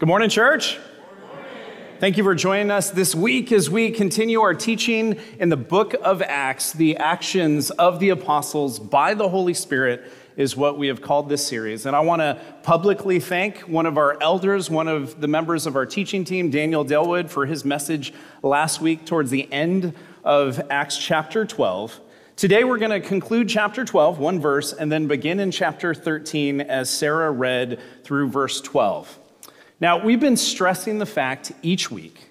Good morning, church. Thank you for joining us this week as we continue our teaching in the book of Acts. The actions of the apostles by the Holy Spirit is what we have called this series. And I want to publicly thank one of our elders, one of the members of our teaching team, Daniel Delwood, for his message last week towards the end of Acts chapter 12. Today we're going to conclude chapter 12, one verse, and then begin in chapter 13 as Sarah read through verse 12. Now, we've been stressing the fact each week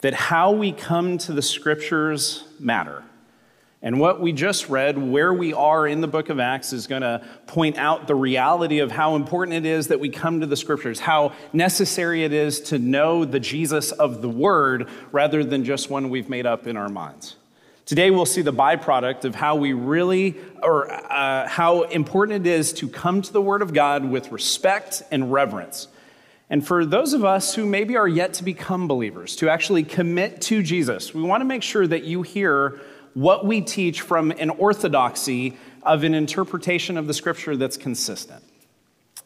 that how we come to the scriptures matter. And what we just read, where we are in the book of Acts, is going to point out the reality of how important it is that we come to the scriptures, how necessary it is to know the Jesus of the word rather than just one we've made up in our minds. Today, we'll see the byproduct of how we really, or uh, how important it is to come to the word of God with respect and reverence. And for those of us who maybe are yet to become believers, to actually commit to Jesus, we want to make sure that you hear what we teach from an orthodoxy of an interpretation of the scripture that's consistent.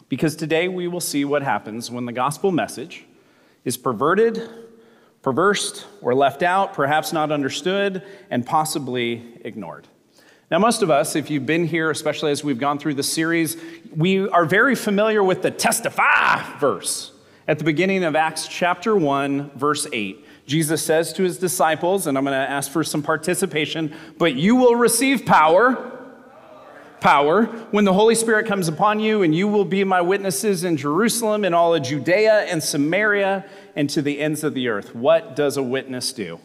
Because today we will see what happens when the gospel message is perverted, perversed, or left out, perhaps not understood, and possibly ignored. Now, most of us, if you've been here, especially as we've gone through the series, we are very familiar with the testify verse at the beginning of Acts chapter 1, verse 8. Jesus says to his disciples, and I'm going to ask for some participation, but you will receive power. Power when the Holy Spirit comes upon you, and you will be my witnesses in Jerusalem and all of Judea and Samaria and to the ends of the earth. What does a witness do?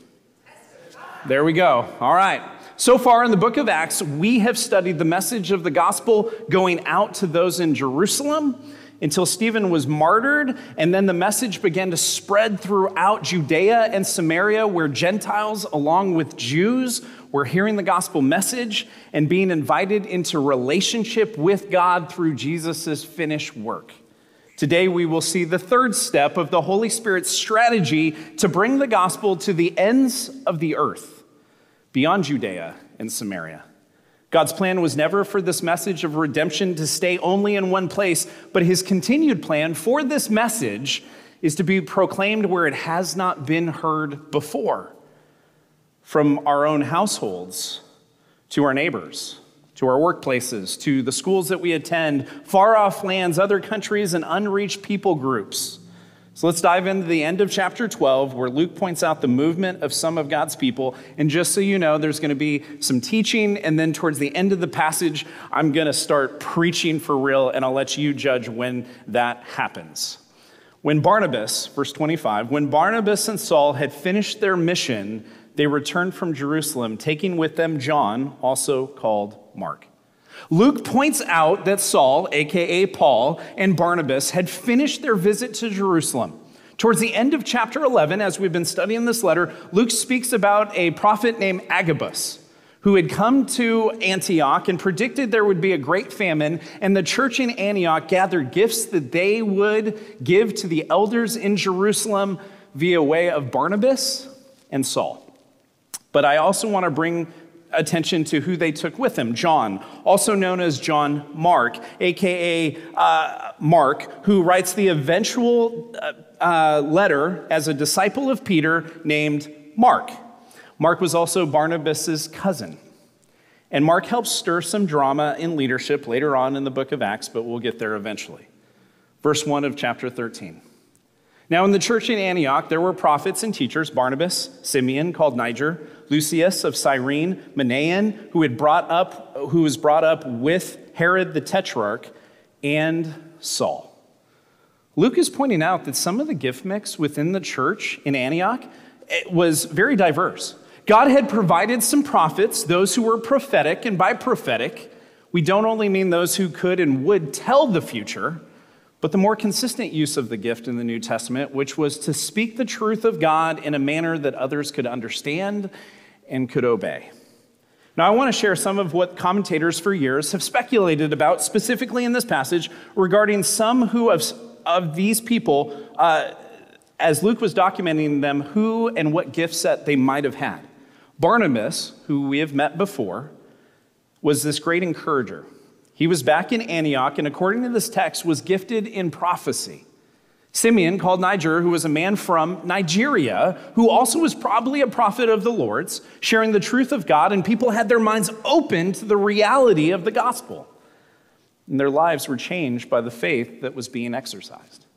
There we go. All right. So far in the book of Acts, we have studied the message of the gospel going out to those in Jerusalem until Stephen was martyred, and then the message began to spread throughout Judea and Samaria, where Gentiles, along with Jews, were hearing the gospel message and being invited into relationship with God through Jesus' finished work. Today, we will see the third step of the Holy Spirit's strategy to bring the gospel to the ends of the earth, beyond Judea and Samaria. God's plan was never for this message of redemption to stay only in one place, but his continued plan for this message is to be proclaimed where it has not been heard before from our own households to our neighbors, to our workplaces, to the schools that we attend, far off lands, other countries, and unreached people groups. So let's dive into the end of chapter 12, where Luke points out the movement of some of God's people. And just so you know, there's going to be some teaching, and then towards the end of the passage, I'm going to start preaching for real, and I'll let you judge when that happens. When Barnabas, verse 25, when Barnabas and Saul had finished their mission, they returned from Jerusalem, taking with them John, also called Mark. Luke points out that Saul, aka Paul, and Barnabas had finished their visit to Jerusalem. Towards the end of chapter 11, as we've been studying this letter, Luke speaks about a prophet named Agabus who had come to Antioch and predicted there would be a great famine, and the church in Antioch gathered gifts that they would give to the elders in Jerusalem via way of Barnabas and Saul. But I also want to bring attention to who they took with them John, also known as John Mark, aka uh, Mark, who writes the eventual uh, uh, letter as a disciple of Peter named Mark. Mark was also Barnabas's cousin. And Mark helps stir some drama in leadership later on in the book of Acts, but we'll get there eventually. Verse 1 of chapter 13. Now, in the church in Antioch, there were prophets and teachers Barnabas, Simeon, called Niger, Lucius of Cyrene, Manaen, who, had brought up, who was brought up with Herod the Tetrarch, and Saul. Luke is pointing out that some of the gift mix within the church in Antioch was very diverse. God had provided some prophets, those who were prophetic, and by prophetic, we don't only mean those who could and would tell the future but the more consistent use of the gift in the New Testament, which was to speak the truth of God in a manner that others could understand and could obey. Now, I want to share some of what commentators for years have speculated about, specifically in this passage, regarding some who of, of these people, uh, as Luke was documenting them, who and what gift set they might have had. Barnabas, who we have met before, was this great encourager he was back in Antioch, and according to this text, was gifted in prophecy. Simeon, called Niger, who was a man from Nigeria, who also was probably a prophet of the Lord's, sharing the truth of God, and people had their minds open to the reality of the gospel. And their lives were changed by the faith that was being exercised.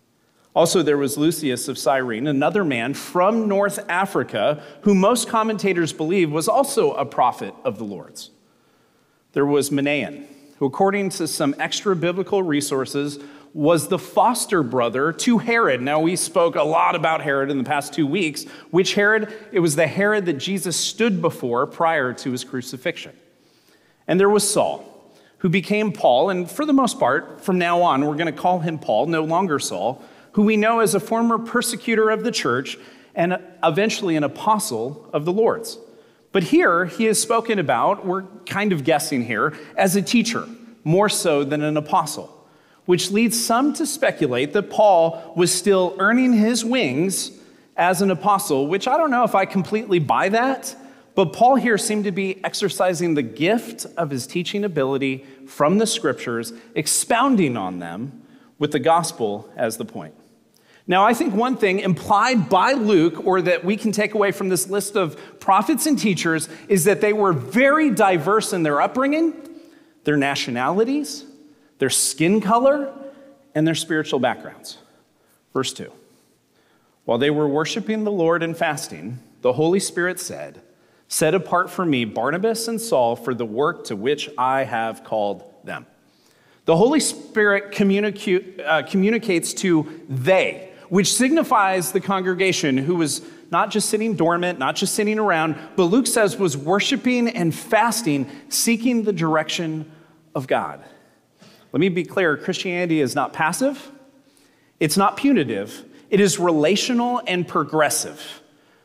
Also, there was Lucius of Cyrene, another man from North Africa, who most commentators believe was also a prophet of the Lord's. There was Manaen, who, according to some extra biblical resources, was the foster brother to Herod. Now, we spoke a lot about Herod in the past two weeks. Which Herod? It was the Herod that Jesus stood before prior to his crucifixion. And there was Saul, who became Paul, and for the most part, from now on, we're going to call him Paul, no longer Saul, who we know as a former persecutor of the church and eventually an apostle of the Lord's. But here, he is spoken about, we're kind of guessing here, as a teacher, more so than an apostle which leads some to speculate that Paul was still earning his wings as an apostle, which I don't know if I completely buy that, but Paul here seemed to be exercising the gift of his teaching ability from the scriptures, expounding on them with the gospel as the point. Now, I think one thing implied by Luke, or that we can take away from this list of prophets and teachers, is that they were very diverse in their upbringing, their nationalities, their skin color, and their spiritual backgrounds. Verse 2 While they were worshiping the Lord and fasting, the Holy Spirit said, Set apart for me Barnabas and Saul for the work to which I have called them. The Holy Spirit uh, communicates to they, which signifies the congregation who was not just sitting dormant, not just sitting around, but Luke says was worshiping and fasting, seeking the direction of God. Let me be clear Christianity is not passive, it's not punitive, it is relational and progressive.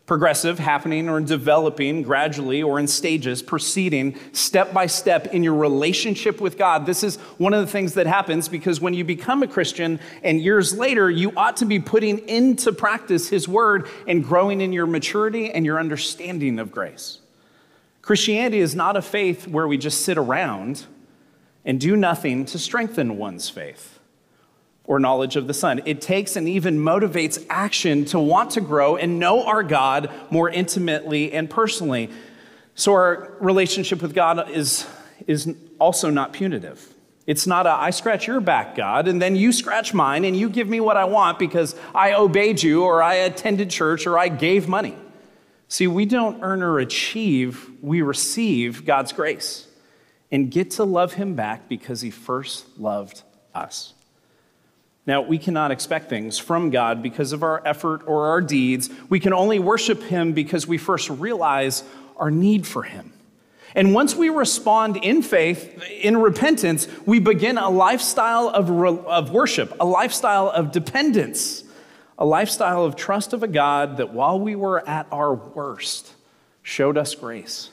Progressive, happening or developing gradually or in stages, proceeding step by step in your relationship with God. This is one of the things that happens because when you become a Christian and years later, you ought to be putting into practice His Word and growing in your maturity and your understanding of grace. Christianity is not a faith where we just sit around and do nothing to strengthen one's faith or knowledge of the Son. It takes and even motivates action to want to grow and know our God more intimately and personally. So, our relationship with God is, is also not punitive. It's not a I scratch your back, God, and then you scratch mine and you give me what I want because I obeyed you or I attended church or I gave money. See, we don't earn or achieve, we receive God's grace and get to love him back because he first loved us. Now, we cannot expect things from God because of our effort or our deeds. We can only worship him because we first realize our need for him. And once we respond in faith, in repentance, we begin a lifestyle of, of worship, a lifestyle of dependence, a lifestyle of trust of a God that while we were at our worst, showed us grace,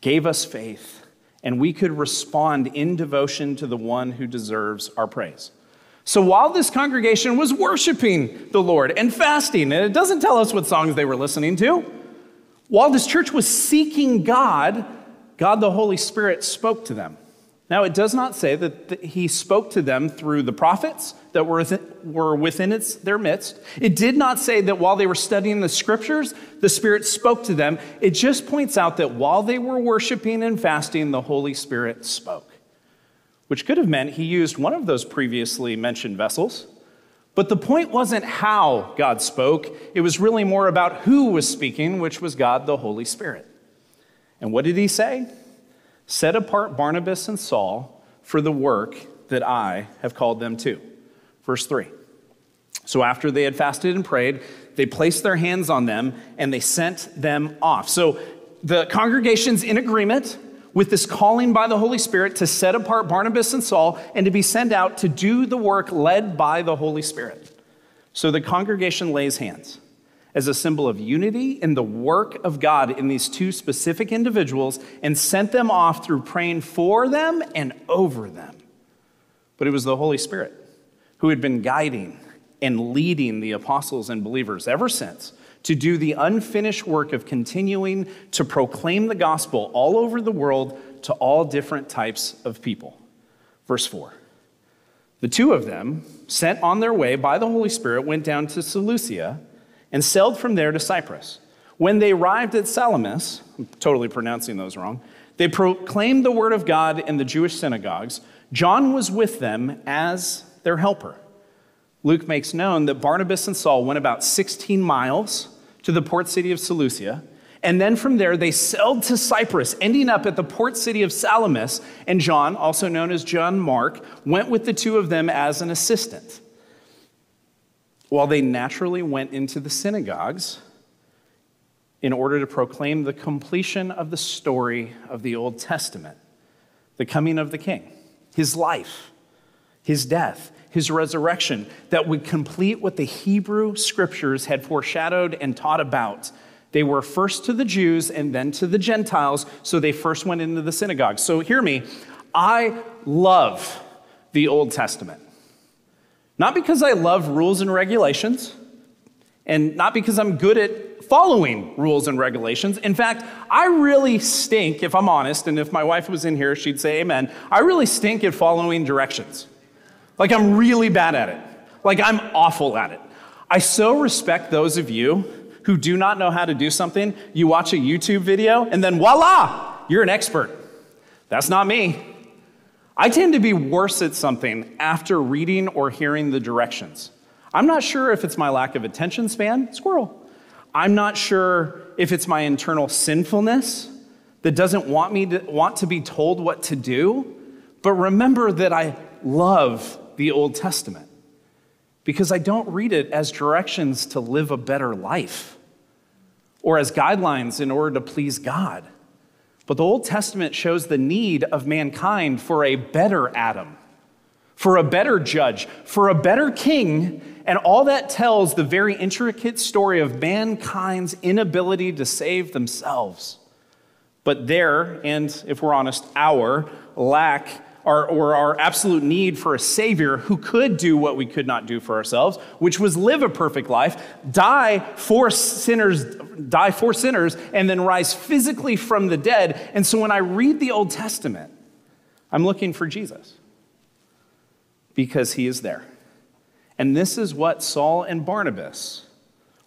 gave us faith, and we could respond in devotion to the one who deserves our praise. So while this congregation was worshiping the Lord and fasting, and it doesn't tell us what songs they were listening to, while this church was seeking God, God the Holy Spirit spoke to them. Now, it does not say that he spoke to them through the prophets that were within, were within its, their midst. It did not say that while they were studying the scriptures, the Spirit spoke to them. It just points out that while they were worshiping and fasting, the Holy Spirit spoke, which could have meant he used one of those previously mentioned vessels. But the point wasn't how God spoke, it was really more about who was speaking, which was God the Holy Spirit. And what did he say? Set apart Barnabas and Saul for the work that I have called them to. Verse 3. So after they had fasted and prayed, they placed their hands on them and they sent them off. So the congregation's in agreement with this calling by the Holy Spirit to set apart Barnabas and Saul and to be sent out to do the work led by the Holy Spirit. So the congregation lays hands as a symbol of unity in the work of God in these two specific individuals and sent them off through praying for them and over them. But it was the Holy Spirit who had been guiding and leading the apostles and believers ever since to do the unfinished work of continuing to proclaim the gospel all over the world to all different types of people. Verse 4 The two of them, sent on their way by the Holy Spirit, went down to Seleucia and sailed from there to Cyprus. When they arrived at Salamis, I'm totally pronouncing those wrong, they proclaimed the word of God in the Jewish synagogues. John was with them as their helper. Luke makes known that Barnabas and Saul went about 16 miles to the port city of Seleucia. And then from there, they sailed to Cyprus, ending up at the port city of Salamis. And John, also known as John Mark, went with the two of them as an assistant. While they naturally went into the synagogues in order to proclaim the completion of the story of the Old Testament, the coming of the King, his life, his death, his resurrection, that would complete what the Hebrew scriptures had foreshadowed and taught about. They were first to the Jews and then to the Gentiles, so they first went into the synagogue. So hear me, I love the Old Testament. Not because I love rules and regulations, and not because I'm good at following rules and regulations. In fact, I really stink, if I'm honest, and if my wife was in here, she'd say amen. I really stink at following directions. Like, I'm really bad at it. Like, I'm awful at it. I so respect those of you who do not know how to do something. You watch a YouTube video, and then voila, you're an expert. That's not me. I tend to be worse at something after reading or hearing the directions. I'm not sure if it's my lack of attention span, squirrel. I'm not sure if it's my internal sinfulness that doesn't want me to want to be told what to do. But remember that I love the Old Testament because I don't read it as directions to live a better life or as guidelines in order to please God. But the Old Testament shows the need of mankind for a better Adam, for a better judge, for a better king, and all that tells the very intricate story of mankind's inability to save themselves. But their, and if we're honest, our lack our, or our absolute need for a Savior who could do what we could not do for ourselves, which was live a perfect life, die for sinners, die for sinners, and then rise physically from the dead. And so when I read the Old Testament, I'm looking for Jesus because he is there. And this is what Saul and Barnabas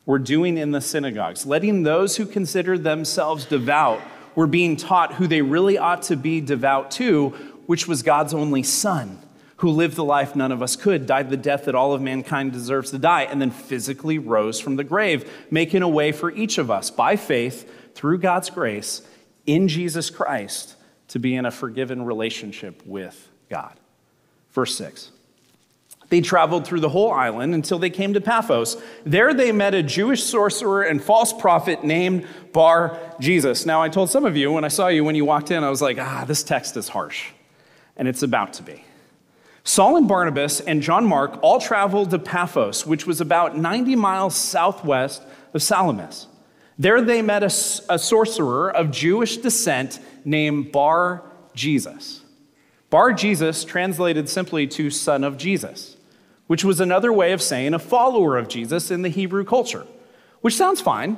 were doing in the synagogues, letting those who considered themselves devout were being taught who they really ought to be devout to which was God's only Son, who lived the life none of us could, died the death that all of mankind deserves to die, and then physically rose from the grave, making a way for each of us by faith through God's grace in Jesus Christ to be in a forgiven relationship with God. Verse 6. They traveled through the whole island until they came to Paphos. There they met a Jewish sorcerer and false prophet named Bar Jesus. Now, I told some of you when I saw you when you walked in, I was like, ah, this text is harsh and it's about to be. Saul and Barnabas and John Mark all traveled to Paphos, which was about 90 miles southwest of Salamis. There they met a, a sorcerer of Jewish descent named Bar Jesus. Bar Jesus translated simply to son of Jesus, which was another way of saying a follower of Jesus in the Hebrew culture, which sounds fine.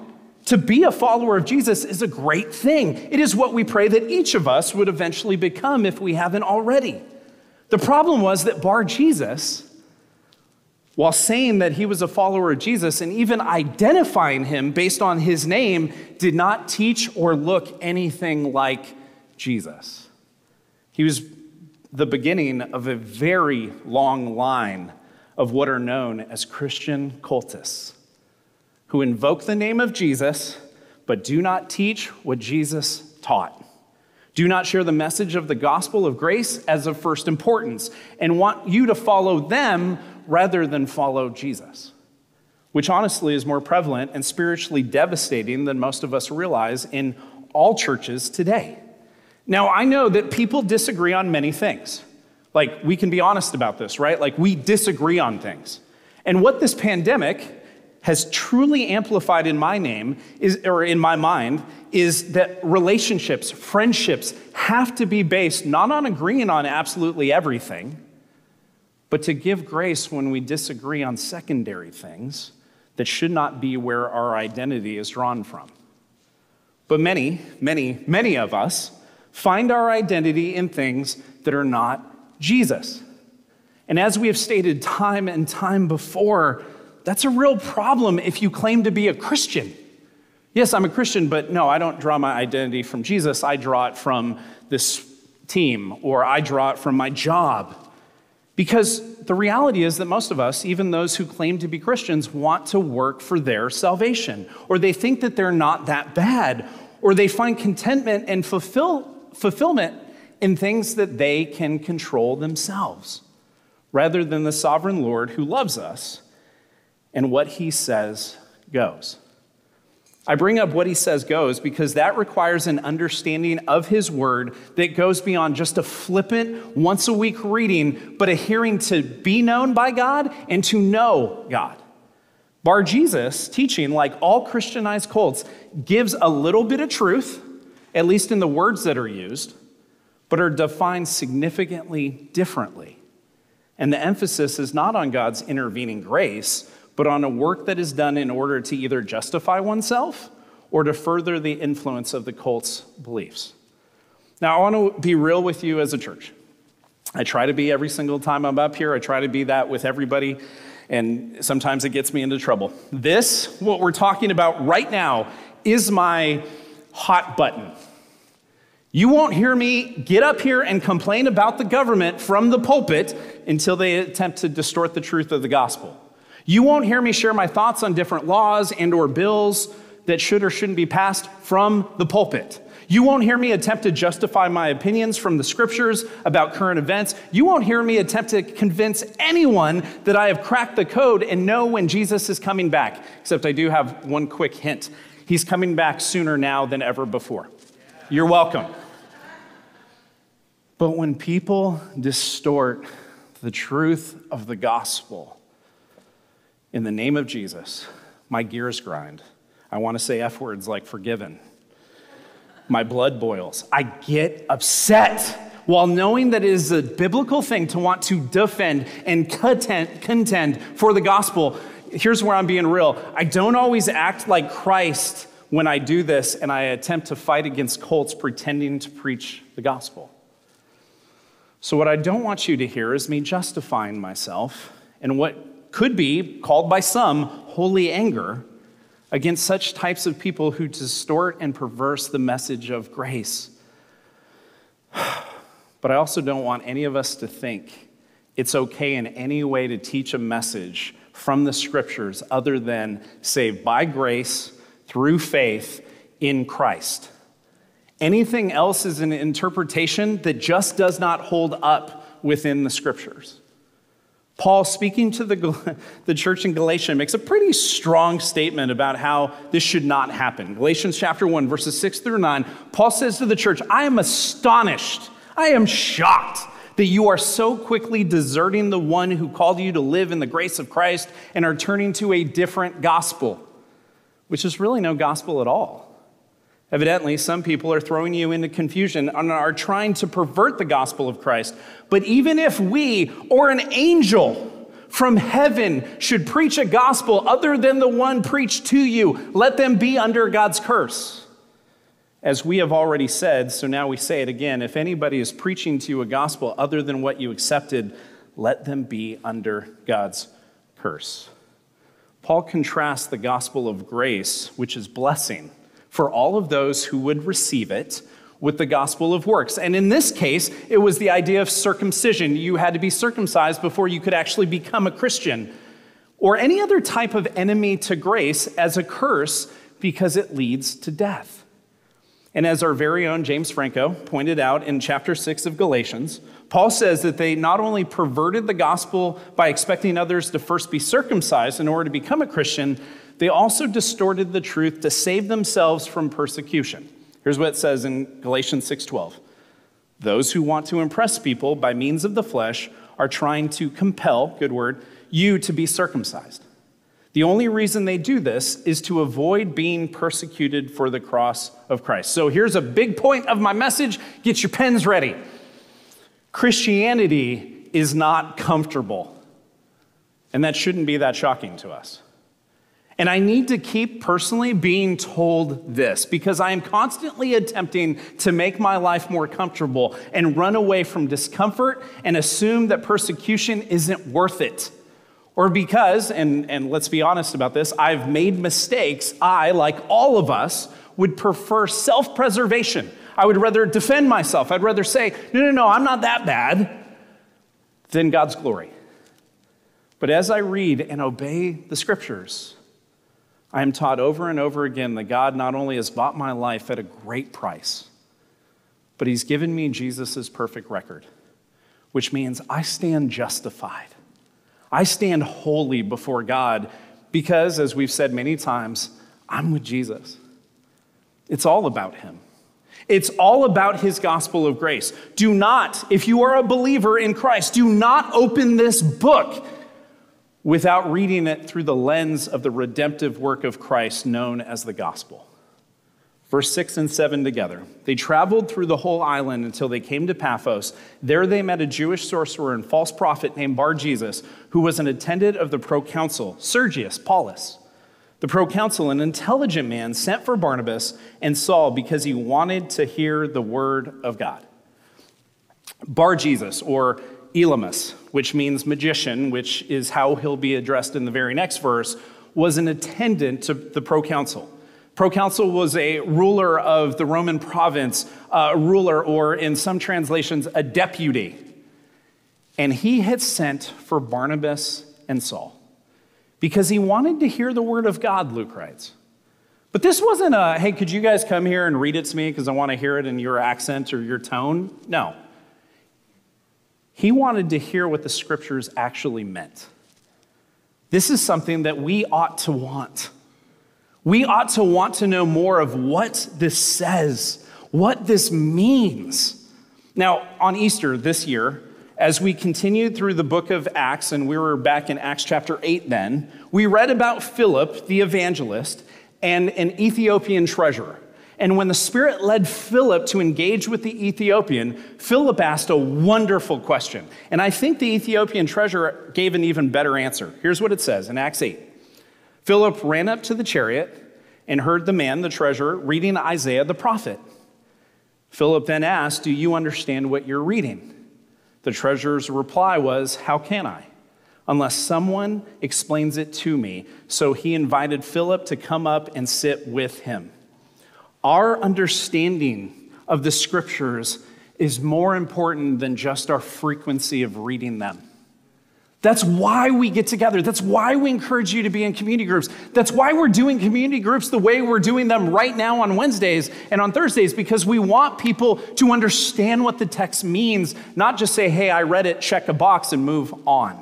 To be a follower of Jesus is a great thing. It is what we pray that each of us would eventually become if we haven't already. The problem was that Bar Jesus, while saying that he was a follower of Jesus and even identifying him based on his name, did not teach or look anything like Jesus. He was the beginning of a very long line of what are known as Christian cultists who invoke the name of Jesus, but do not teach what Jesus taught. Do not share the message of the gospel of grace as of first importance, and want you to follow them rather than follow Jesus, which honestly is more prevalent and spiritually devastating than most of us realize in all churches today. Now, I know that people disagree on many things. Like, we can be honest about this, right? Like, we disagree on things. And what this pandemic has truly amplified in my name is or in my mind is that relationships friendships have to be based not on agreeing on absolutely everything but to give grace when we disagree on secondary things that should not be where our identity is drawn from. But many many many of us find our identity in things that are not jesus. And as we have stated time and time before, that's a real problem if you claim to be a Christian. Yes, I'm a Christian, but no, I don't draw my identity from Jesus. I draw it from this team, or I draw it from my job. Because the reality is that most of us, even those who claim to be Christians, want to work for their salvation, or they think that they're not that bad, or they find contentment and fulfill, fulfillment in things that they can control themselves, rather than the sovereign Lord who loves us and what he says goes. I bring up what he says goes because that requires an understanding of his word that goes beyond just a flippant, once a week reading, but a hearing to be known by God and to know God. Bar Jesus teaching, like all Christianized cults, gives a little bit of truth, at least in the words that are used, but are defined significantly differently. And the emphasis is not on God's intervening grace, but on a work that is done in order to either justify oneself or to further the influence of the cult's beliefs. Now, I want to be real with you as a church. I try to be every single time I'm up here, I try to be that with everybody, and sometimes it gets me into trouble. This, what we're talking about right now, is my hot button. You won't hear me get up here and complain about the government from the pulpit until they attempt to distort the truth of the gospel. You won't hear me share my thoughts on different laws and or bills that should or shouldn't be passed from the pulpit. You won't hear me attempt to justify my opinions from the scriptures about current events. You won't hear me attempt to convince anyone that I have cracked the code and know when Jesus is coming back. Except I do have one quick hint. He's coming back sooner now than ever before. You're welcome. But when people distort the truth of the gospel, in the name of Jesus, my gears grind. I want to say F words like forgiven. My blood boils. I get upset while knowing that it is a biblical thing to want to defend and contend, contend for the gospel. Here's where I'm being real I don't always act like Christ when I do this and I attempt to fight against cults pretending to preach the gospel. So, what I don't want you to hear is me justifying myself and what could be called by some holy anger against such types of people who distort and perverse the message of grace. But I also don't want any of us to think it's okay in any way to teach a message from the scriptures other than saved by grace through faith in Christ. Anything else is an interpretation that just does not hold up within the scriptures. Paul, speaking to the, the church in Galatia, makes a pretty strong statement about how this should not happen. Galatians chapter 1, verses 6 through 9, Paul says to the church, I am astonished, I am shocked that you are so quickly deserting the one who called you to live in the grace of Christ and are turning to a different gospel, which is really no gospel at all. Evidently, some people are throwing you into confusion and are trying to pervert the gospel of Christ. But even if we or an angel from heaven should preach a gospel other than the one preached to you, let them be under God's curse. As we have already said, so now we say it again if anybody is preaching to you a gospel other than what you accepted, let them be under God's curse. Paul contrasts the gospel of grace, which is blessing for all of those who would receive it with the gospel of works. And in this case, it was the idea of circumcision. You had to be circumcised before you could actually become a Christian, or any other type of enemy to grace as a curse because it leads to death. And as our very own James Franco pointed out in chapter 6 of Galatians, Paul says that they not only perverted the gospel by expecting others to first be circumcised in order to become a Christian, they also distorted the truth to save themselves from persecution. Here's what it says in Galatians 6:12. Those who want to impress people by means of the flesh are trying to compel, good word, you to be circumcised. The only reason they do this is to avoid being persecuted for the cross of Christ. So here's a big point of my message. Get your pens ready. Christianity is not comfortable. And that shouldn't be that shocking to us. And I need to keep personally being told this because I am constantly attempting to make my life more comfortable and run away from discomfort and assume that persecution isn't worth it. Or because, and, and let's be honest about this, I've made mistakes, I, like all of us, would prefer self preservation. I would rather defend myself. I'd rather say, no, no, no, I'm not that bad, than God's glory. But as I read and obey the scriptures, I am taught over and over again that God not only has bought my life at a great price, but He's given me Jesus' perfect record, which means I stand justified. I stand holy before God because, as we've said many times, I'm with Jesus. It's all about Him. It's all about his gospel of grace. Do not, if you are a believer in Christ, do not open this book without reading it through the lens of the redemptive work of Christ known as the gospel. Verse 6 and 7 together. They traveled through the whole island until they came to Paphos. There they met a Jewish sorcerer and false prophet named Bar Jesus, who was an attendant of the proconsul, Sergius Paulus. The proconsul, an intelligent man, sent for Barnabas and Saul because he wanted to hear the word of God. Bar Jesus, or Elymas, which means magician, which is how he'll be addressed in the very next verse, was an attendant to the proconsul. Proconsul was a ruler of the Roman province, a ruler, or in some translations, a deputy. And he had sent for Barnabas and Saul because he wanted to hear the word of God, Luke writes. But this wasn't a, hey, could you guys come here and read it to me because I want to hear it in your accent or your tone? No. He wanted to hear what the scriptures actually meant. This is something that we ought to want. We ought to want to know more of what this says, what this means. Now, on Easter this year, as we continued through the book of Acts, and we were back in Acts chapter 8 then, we read about Philip, the evangelist, and an Ethiopian treasurer. And when the Spirit led Philip to engage with the Ethiopian, Philip asked a wonderful question. And I think the Ethiopian treasurer gave an even better answer. Here's what it says in Acts 8 Philip ran up to the chariot and heard the man, the treasurer, reading Isaiah the prophet. Philip then asked, Do you understand what you're reading? The treasurer's reply was, How can I? Unless someone explains it to me. So he invited Philip to come up and sit with him. Our understanding of the scriptures is more important than just our frequency of reading them. That's why we get together. That's why we encourage you to be in community groups. That's why we're doing community groups the way we're doing them right now on Wednesdays and on Thursdays, because we want people to understand what the text means, not just say, hey, I read it, check a box, and move on.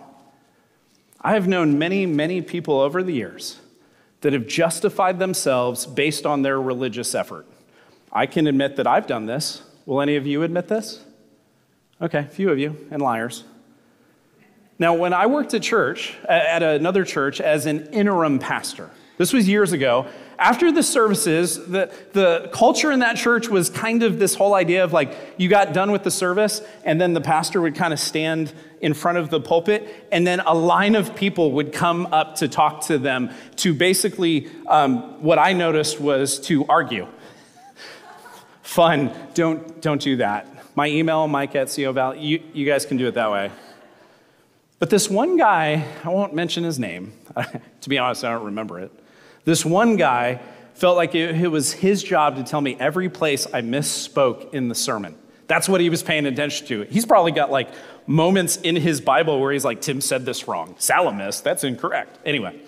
I have known many, many people over the years that have justified themselves based on their religious effort. I can admit that I've done this. Will any of you admit this? Okay, a few of you, and liars. Now, when I worked at church, at another church, as an interim pastor, this was years ago, after the services, the, the culture in that church was kind of this whole idea of like, you got done with the service, and then the pastor would kind of stand in front of the pulpit, and then a line of people would come up to talk to them to basically, um, what I noticed was to argue. Fun, don't, don't do that. My email, mike at coval, you, you guys can do it that way. But this one guy, I won't mention his name, to be honest, I don't remember it. This one guy felt like it, was his job to tell me every place I misspoke in the sermon. That's what he was paying attention to. He's probably got like moments in his Bible where he's like, Tim said this wrong. Salamis, that's incorrect. Anyway.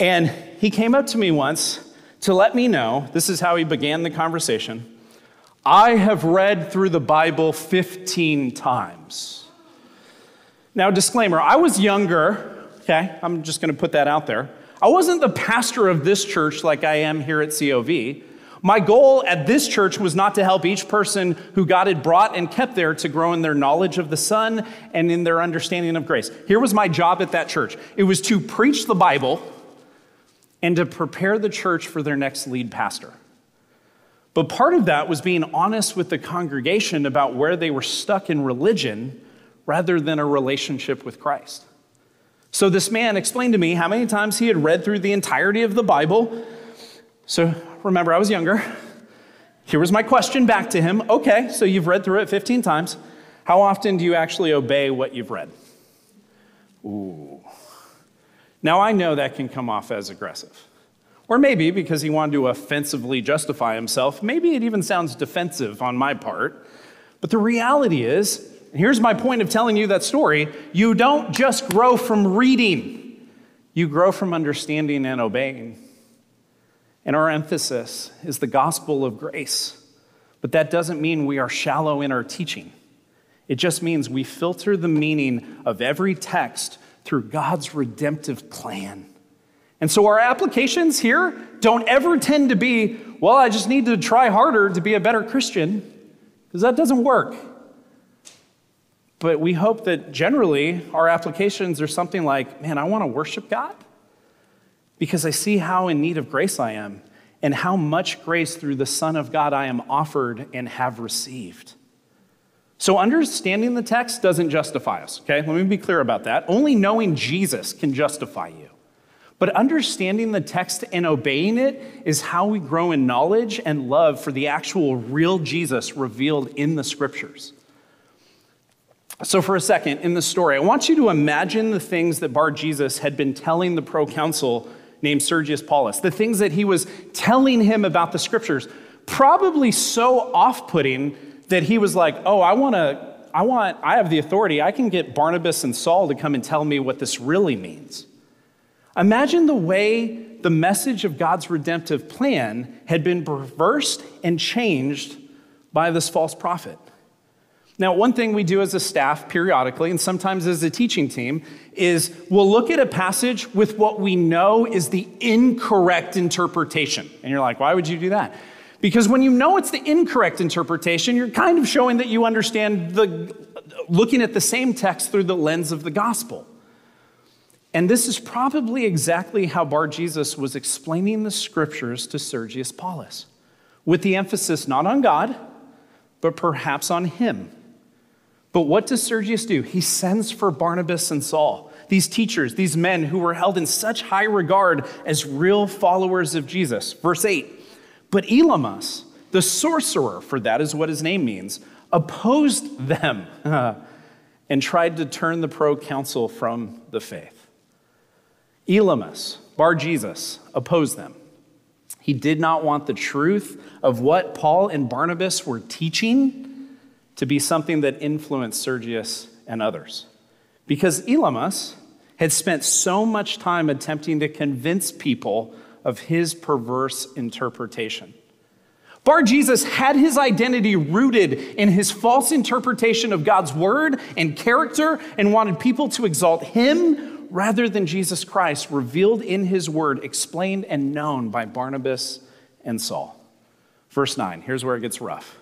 And he came up to me once to let me know this is how he began the conversation. I have read through the Bible 15 times. Now, disclaimer I was younger, okay? I'm just gonna put that out there. I wasn't the pastor of this church like I am here at COV. My goal at this church was not to help each person who God had brought and kept there to grow in their knowledge of the Son and in their understanding of grace. Here was my job at that church it was to preach the Bible and to prepare the church for their next lead pastor. But part of that was being honest with the congregation about where they were stuck in religion rather than a relationship with Christ. So this man explained to me how many times he had read through the entirety of the Bible. So remember, I was younger. Here was my question back to him. Okay, so you've read through it 15 times. How often do you actually obey what you've read? Ooh. Now I know that can come off as aggressive. Or maybe because he wanted to offensively justify himself, maybe it even sounds defensive on my part. But the reality is, and here's my point of telling you that story you don't just grow from reading, you grow from understanding and obeying. And our emphasis is the gospel of grace. But that doesn't mean we are shallow in our teaching. It just means we filter the meaning of every text through God's redemptive plan. And so our applications here don't ever tend to be, well, I just need to try harder to be a better Christian, because that doesn't work. But we hope that generally our applications are something like, man, I want to worship God because I see how in need of grace I am and how much grace through the Son of God I am offered and have received. So, understanding the text doesn't justify us, okay? Let me be clear about that. Only knowing Jesus can justify you. But understanding the text and obeying it is how we grow in knowledge and love for the actual real Jesus revealed in the scriptures. So, for a second in the story, I want you to imagine the things that Bar Jesus had been telling the proconsul named Sergius Paulus, the things that he was telling him about the scriptures, probably so off putting that he was like, Oh, I want to, I want, I have the authority. I can get Barnabas and Saul to come and tell me what this really means. Imagine the way the message of God's redemptive plan had been reversed and changed by this false prophet. Now, one thing we do as a staff periodically, and sometimes as a teaching team, is we'll look at a passage with what we know is the incorrect interpretation. And you're like, why would you do that? Because when you know it's the incorrect interpretation, you're kind of showing that you understand the looking at the same text through the lens of the gospel. And this is probably exactly how Bar Jesus was explaining the scriptures to Sergius Paulus, with the emphasis not on God, but perhaps on him. But what does Sergius do? He sends for Barnabas and Saul, these teachers, these men who were held in such high regard as real followers of Jesus. Verse 8 But Elymas, the sorcerer, for that is what his name means, opposed them and tried to turn the proconsul from the faith. Elymas, Bar Jesus, opposed them. He did not want the truth of what Paul and Barnabas were teaching to be something that influenced Sergius and others. Because Elymas had spent so much time attempting to convince people of his perverse interpretation. Bar Jesus had his identity rooted in his false interpretation of God's word and character and wanted people to exalt him rather than Jesus Christ revealed in his word, explained and known by Barnabas and Saul. Verse 9, here's where it gets rough.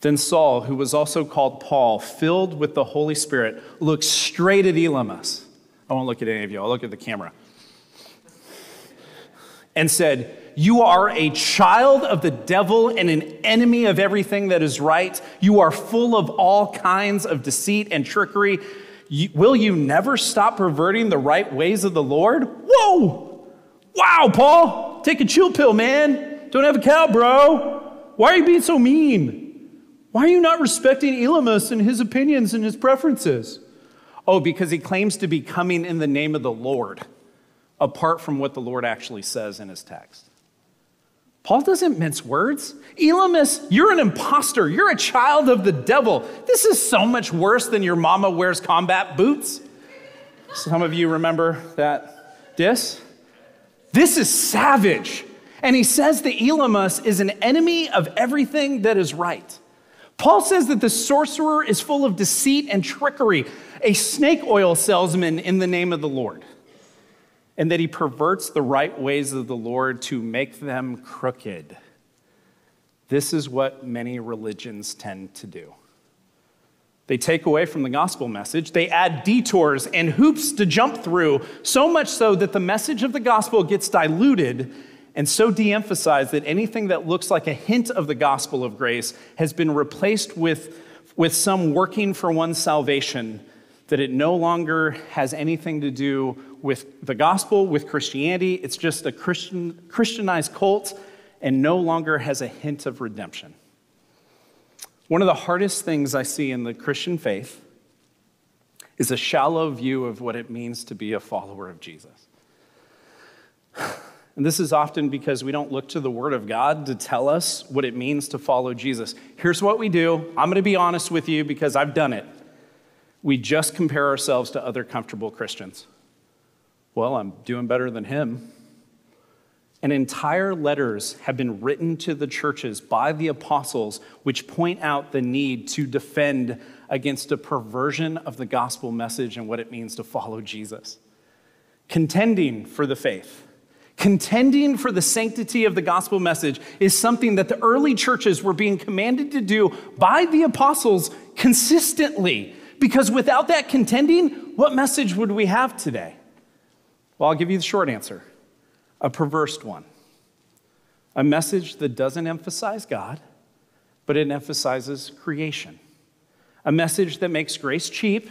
Then Saul, who was also called Paul, filled with the Holy Spirit, looked straight at Elymas. I won't look at any of you, I'll look at the camera. And said, You are a child of the devil and an enemy of everything that is right. You are full of all kinds of deceit and trickery. Will you never stop perverting the right ways of the Lord? Whoa! Wow, Paul, take a chill pill, man. Don't have a cow, bro. Why are you being so mean? Why are you not respecting Elymas and his opinions and his preferences? Oh, because he claims to be coming in the name of the Lord, apart from what the Lord actually says in his text. Paul doesn't mince words. Elymas, you're an impostor. You're a child of the devil. This is so much worse than your mama wears combat boots. Some of you remember that diss? This is savage. And he says that Elymas is an enemy of everything that is right. Paul says that the sorcerer is full of deceit and trickery, a snake oil salesman in the name of the Lord and that he perverts the right ways of the Lord to make them crooked. This is what many religions tend to do. They take away from the gospel message, they add detours and hoops to jump through, so much so that the message of the gospel gets diluted and so de emphasized that anything that looks like a hint of the gospel of grace has been replaced with, with some working for one's salvation that it no longer has anything to do with the gospel, with Christianity. It's just a Christian, Christianized cult and no longer has a hint of redemption. One of the hardest things I see in the Christian faith is a shallow view of what it means to be a follower of Jesus. And this is often because we don't look to the Word of God to tell us what it means to follow Jesus. Here's what we do. I'm going to be honest with you because I've done it. We just compare ourselves to other comfortable Christians. Well, I'm doing better than him. And entire letters have been written to the churches by the apostles, which point out the need to defend against a perversion of the gospel message and what it means to follow Jesus. Contending for the faith, contending for the sanctity of the gospel message is something that the early churches were being commanded to do by the apostles consistently. Because without that contending, what message would we have today? Well, I'll give you the short answer a perverse one. A message that doesn't emphasize God, but it emphasizes creation. A message that makes grace cheap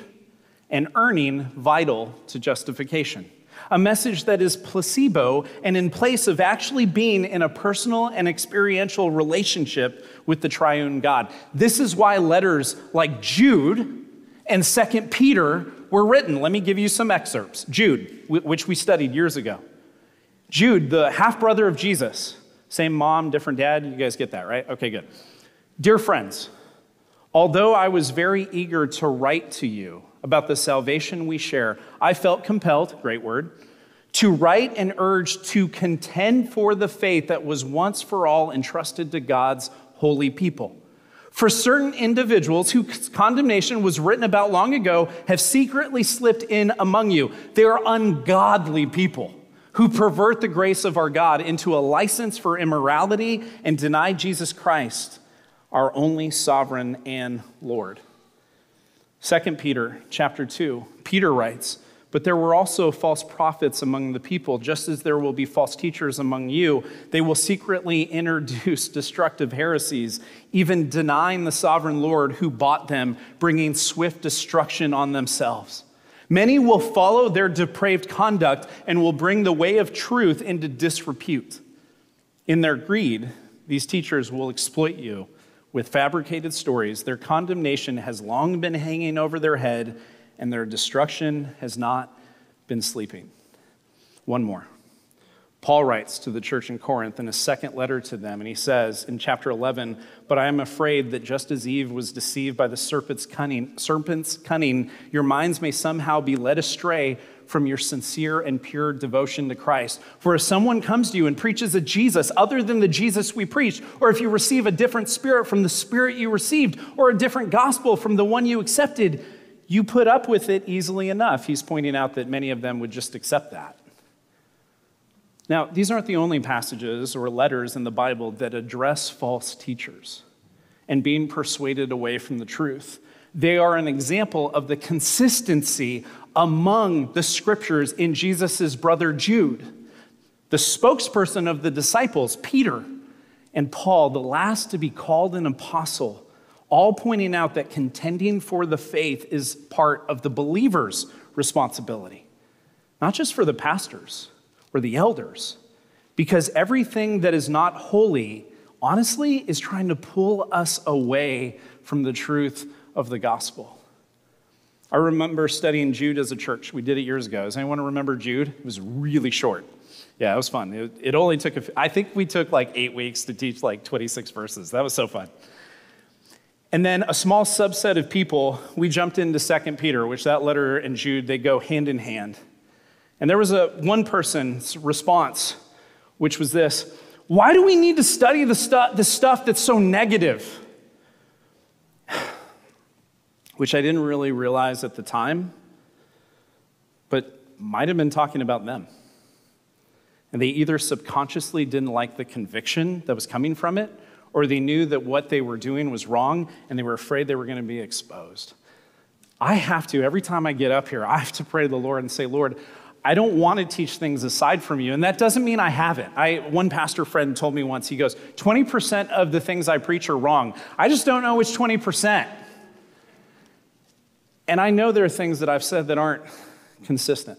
and earning vital to justification. A message that is placebo and in place of actually being in a personal and experiential relationship with the triune God. This is why letters like Jude and 2 Peter were written. Let me give you some excerpts. Jude, which we studied years ago. Jude, the half brother of Jesus, same mom, different dad. You guys get that, right? Okay, good. Dear friends, although I was very eager to write to you about the salvation we share, I felt compelled, great word, to write and urge to contend for the faith that was once for all entrusted to God's holy people. For certain individuals whose condemnation was written about long ago have secretly slipped in among you. They are ungodly people who pervert the grace of our God into a license for immorality and deny Jesus Christ, our only sovereign and Lord. 2 Peter chapter 2, Peter writes, but there were also false prophets among the people, just as there will be false teachers among you. They will secretly introduce destructive heresies, even denying the sovereign Lord who bought them, bringing swift destruction on themselves. Many will follow their depraved conduct and will bring the way of truth into disrepute. In their greed, these teachers will exploit you with fabricated stories. Their condemnation has long been hanging over their head and their destruction has not been sleeping. One more. Paul writes to the church in Corinth in a second letter to them, and he says in chapter 11, But I am afraid that just as Eve was deceived by the serpent's cunning, serpent's cunning, your minds may somehow be led astray from your sincere and pure devotion to Christ. For if someone comes to you and preaches a Jesus other than the Jesus we preach, or if you receive a different spirit from the spirit you received, or a different gospel from the one you accepted, you put up with it easily enough. He's pointing out that many of them would just accept that. Now, these aren't the only passages or letters in the Bible that address false teachers and being persuaded away from the truth. They are an example of the consistency among the scriptures in Jesus' brother Jude, the spokesperson of the disciples, Peter, and Paul, the last to be called an apostle all pointing out that contending for the faith is part of the believer's responsibility, not just for the pastors or the elders, because everything that is not holy, honestly, is trying to pull us away from the truth of the gospel. I remember studying Jude as a church. We did it years ago. Does anyone remember Jude? It was really short. Yeah, it was fun. It, it only took, a, I think we took like eight weeks to teach like 26 verses. That was so fun. And then a small subset of people, we jumped into 2 Peter, which that letter and Jude, they go hand in hand. And there was a one person's response, which was this Why do we need to study the, stu- the stuff that's so negative? Which I didn't really realize at the time, but might have been talking about them. And they either subconsciously didn't like the conviction that was coming from it, or they knew that what they were doing was wrong and they were afraid they were going to be exposed. I have to, every time I get up here, I have to pray to the Lord and say, Lord, I don't want to teach things aside from you. And that doesn't mean I haven't. I, one pastor friend told me once, he goes, 20% of the things I preach are wrong. I just don't know which 20%. And I know there are things that I've said that aren't consistent.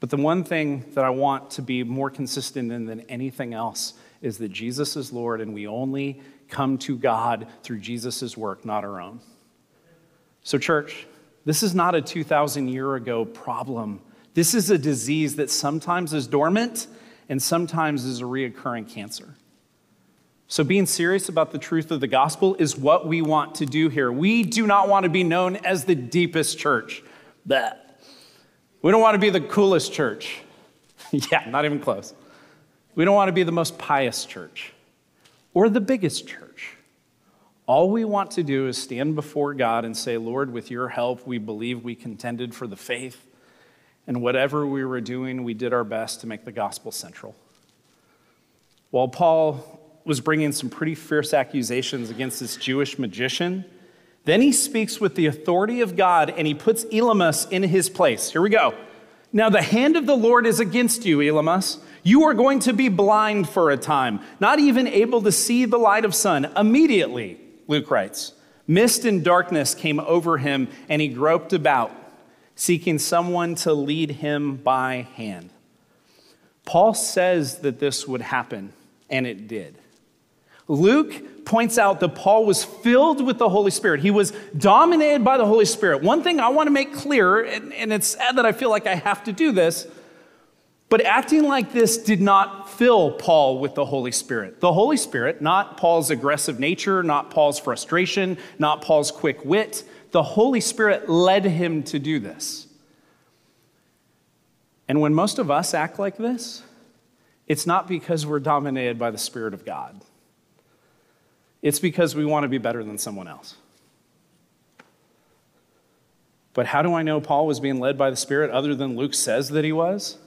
But the one thing that I want to be more consistent in than anything else is that Jesus is Lord and we only come to God through Jesus' work, not our own. So, church, this is not a 2,000 year ago problem. This is a disease that sometimes is dormant and sometimes is a reoccurring cancer. So, being serious about the truth of the gospel is what we want to do here. We do not want to be known as the deepest church. Blech. We don't want to be the coolest church. yeah, not even close. We don't want to be the most pious church or the biggest church. All we want to do is stand before God and say, Lord, with your help, we believe we contended for the faith. And whatever we were doing, we did our best to make the gospel central. While Paul was bringing some pretty fierce accusations against this Jewish magician, then he speaks with the authority of God and he puts Elymas in his place. Here we go. Now, the hand of the Lord is against you, Elymas. You are going to be blind for a time, not even able to see the light of sun. Immediately, Luke writes, mist and darkness came over him, and he groped about, seeking someone to lead him by hand. Paul says that this would happen, and it did. Luke points out that Paul was filled with the Holy Spirit. He was dominated by the Holy Spirit. One thing I want to make clear, and, and it's sad that I feel like I have to do this, but acting like this did not fill Paul with the Holy Spirit. The Holy Spirit, not Paul's aggressive nature, not Paul's frustration, not Paul's quick wit, the Holy Spirit led him to do this. And when most of us act like this, it's not because we're dominated by the Spirit of God. It's because we want to be better than someone else. But how do I know Paul was being led by the Spirit other than Luke says that he was?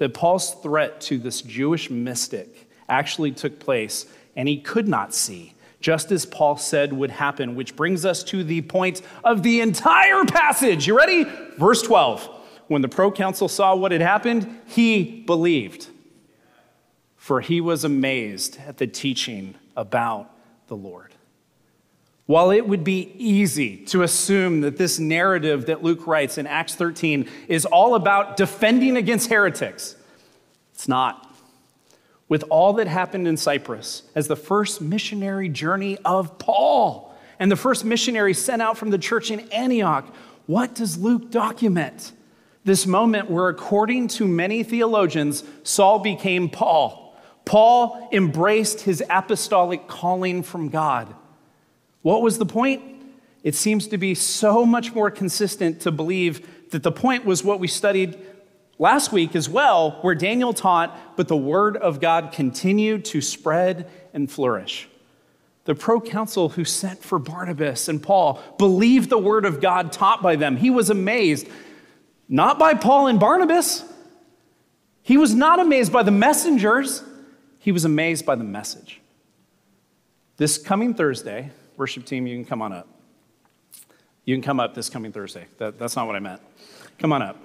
that Paul's threat to this Jewish mystic actually took place and he could not see, just as Paul said would happen, which brings us to the point of the entire passage. You ready? Verse 12. When the proconsul saw what had happened, he believed, for he was amazed at the teaching about the Lord. While it would be easy to assume that this narrative that Luke writes in Acts 13 is all about defending against heretics, it's not. With all that happened in Cyprus as the first missionary journey of Paul and the first missionary sent out from the church in Antioch, what does Luke document? This moment where, according to many theologians, Saul became Paul. Paul embraced his apostolic calling from God. What was the point? It seems to be so much more consistent to believe that the point was what we studied last week as well, where Daniel taught, but the word of God continued to spread and flourish. The proconsul who sent for Barnabas and Paul believed the word of God taught by them. He was amazed, not by Paul and Barnabas. He was not amazed by the messengers, he was amazed by the message. This coming Thursday, Worship team, you can come on up. You can come up this coming Thursday. That, that's not what I meant. Come on up.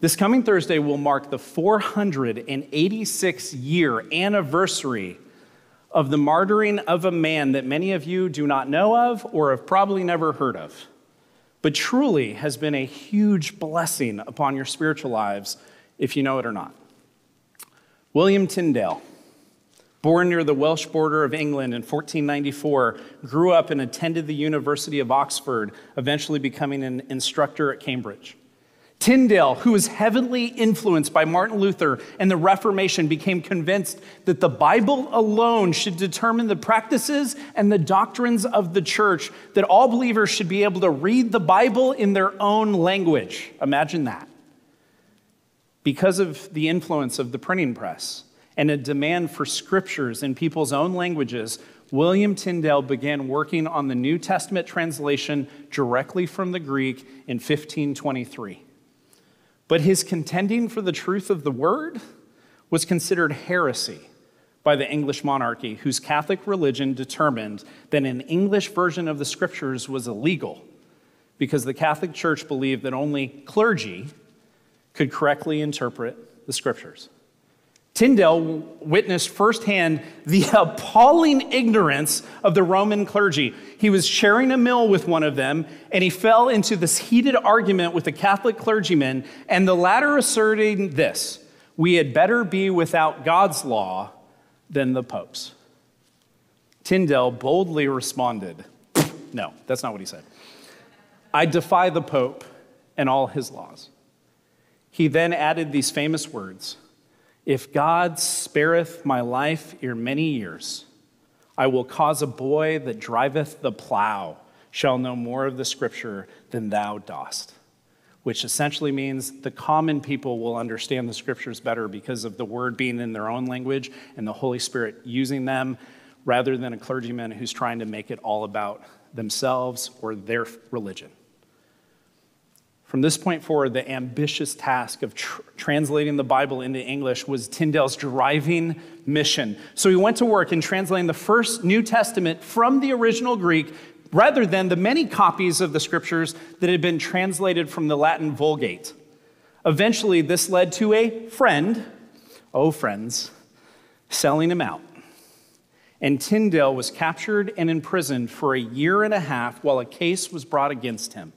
This coming Thursday will mark the 486 year anniversary of the martyring of a man that many of you do not know of or have probably never heard of, but truly has been a huge blessing upon your spiritual lives if you know it or not. William Tyndale Born near the Welsh border of England in 1494, grew up and attended the University of Oxford, eventually becoming an instructor at Cambridge. Tyndale, who was heavily influenced by Martin Luther and the Reformation, became convinced that the Bible alone should determine the practices and the doctrines of the church, that all believers should be able to read the Bible in their own language. Imagine that. Because of the influence of the printing press, and a demand for scriptures in people's own languages, William Tyndale began working on the New Testament translation directly from the Greek in 1523. But his contending for the truth of the word was considered heresy by the English monarchy, whose Catholic religion determined that an English version of the scriptures was illegal because the Catholic Church believed that only clergy could correctly interpret the scriptures. Tyndale witnessed firsthand the appalling ignorance of the Roman clergy. He was sharing a meal with one of them, and he fell into this heated argument with a Catholic clergyman, and the latter asserting this We had better be without God's law than the Pope's. Tyndale boldly responded, No, that's not what he said. I defy the Pope and all his laws. He then added these famous words If God spareth my life ere many years, I will cause a boy that driveth the plow shall know more of the scripture than thou dost. Which essentially means the common people will understand the scriptures better because of the word being in their own language and the Holy Spirit using them rather than a clergyman who's trying to make it all about themselves or their religion. From this point forward, the ambitious task of tr- translating the Bible into English was Tyndale's driving mission. So he went to work in translating the first New Testament from the original Greek rather than the many copies of the scriptures that had been translated from the Latin Vulgate. Eventually, this led to a friend, oh, friends, selling him out. And Tyndale was captured and imprisoned for a year and a half while a case was brought against him.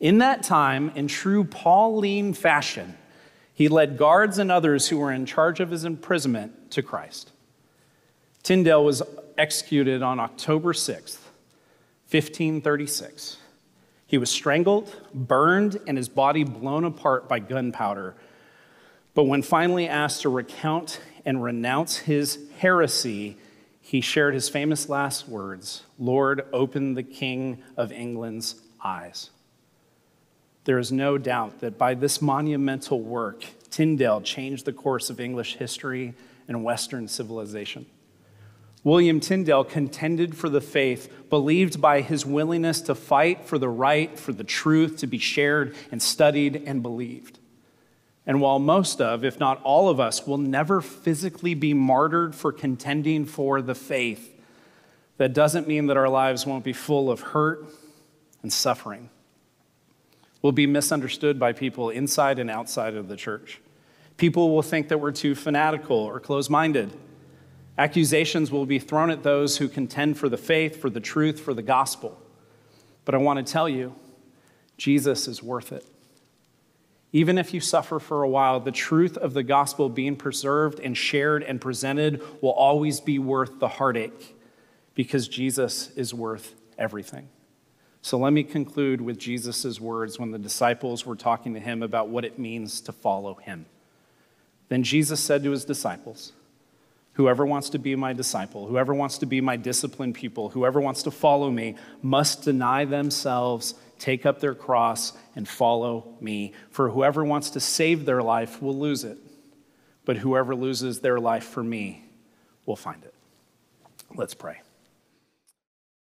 In that time, in true Pauline fashion, he led guards and others who were in charge of his imprisonment to Christ. Tyndale was executed on October 6th, 1536. He was strangled, burned, and his body blown apart by gunpowder. But when finally asked to recount and renounce his heresy, he shared his famous last words Lord, open the King of England's eyes. There is no doubt that by this monumental work, Tyndale changed the course of English history and Western civilization. William Tyndale contended for the faith, believed by his willingness to fight for the right, for the truth to be shared and studied and believed. And while most of, if not all of us, will never physically be martyred for contending for the faith, that doesn't mean that our lives won't be full of hurt and suffering will be misunderstood by people inside and outside of the church. People will think that we're too fanatical or close minded. Accusations will be thrown at those who contend for the faith, for the truth, for the gospel. But I want to tell you, Jesus is worth it. Even if you suffer for a while, the truth of the gospel being preserved and shared and presented will always be worth the heartache because Jesus is worth everything. So let me conclude with Jesus' words when the disciples were talking to him about what it means to follow him. Then Jesus said to his disciples, Whoever wants to be my disciple, whoever wants to be my disciplined people, whoever wants to follow me, must deny themselves, take up their cross, and follow me. For whoever wants to save their life will lose it, but whoever loses their life for me will find it. Let's pray.